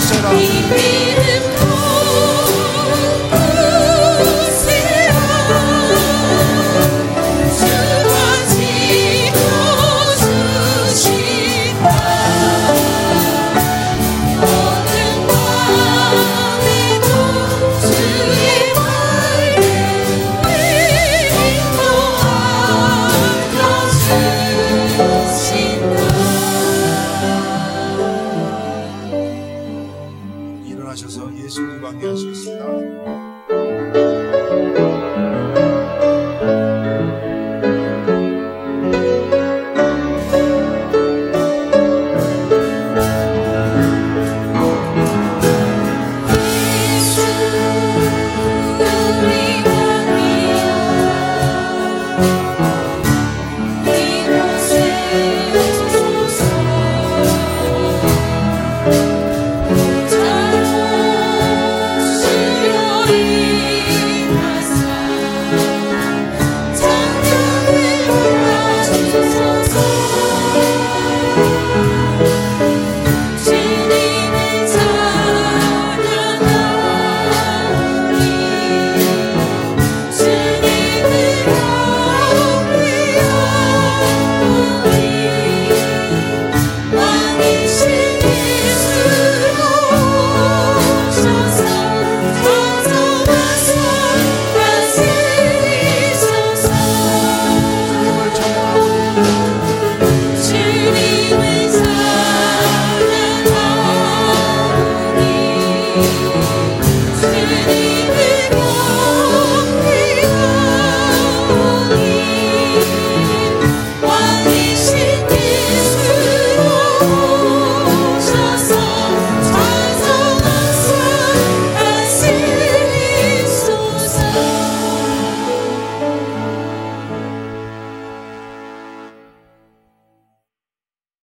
será. a minha.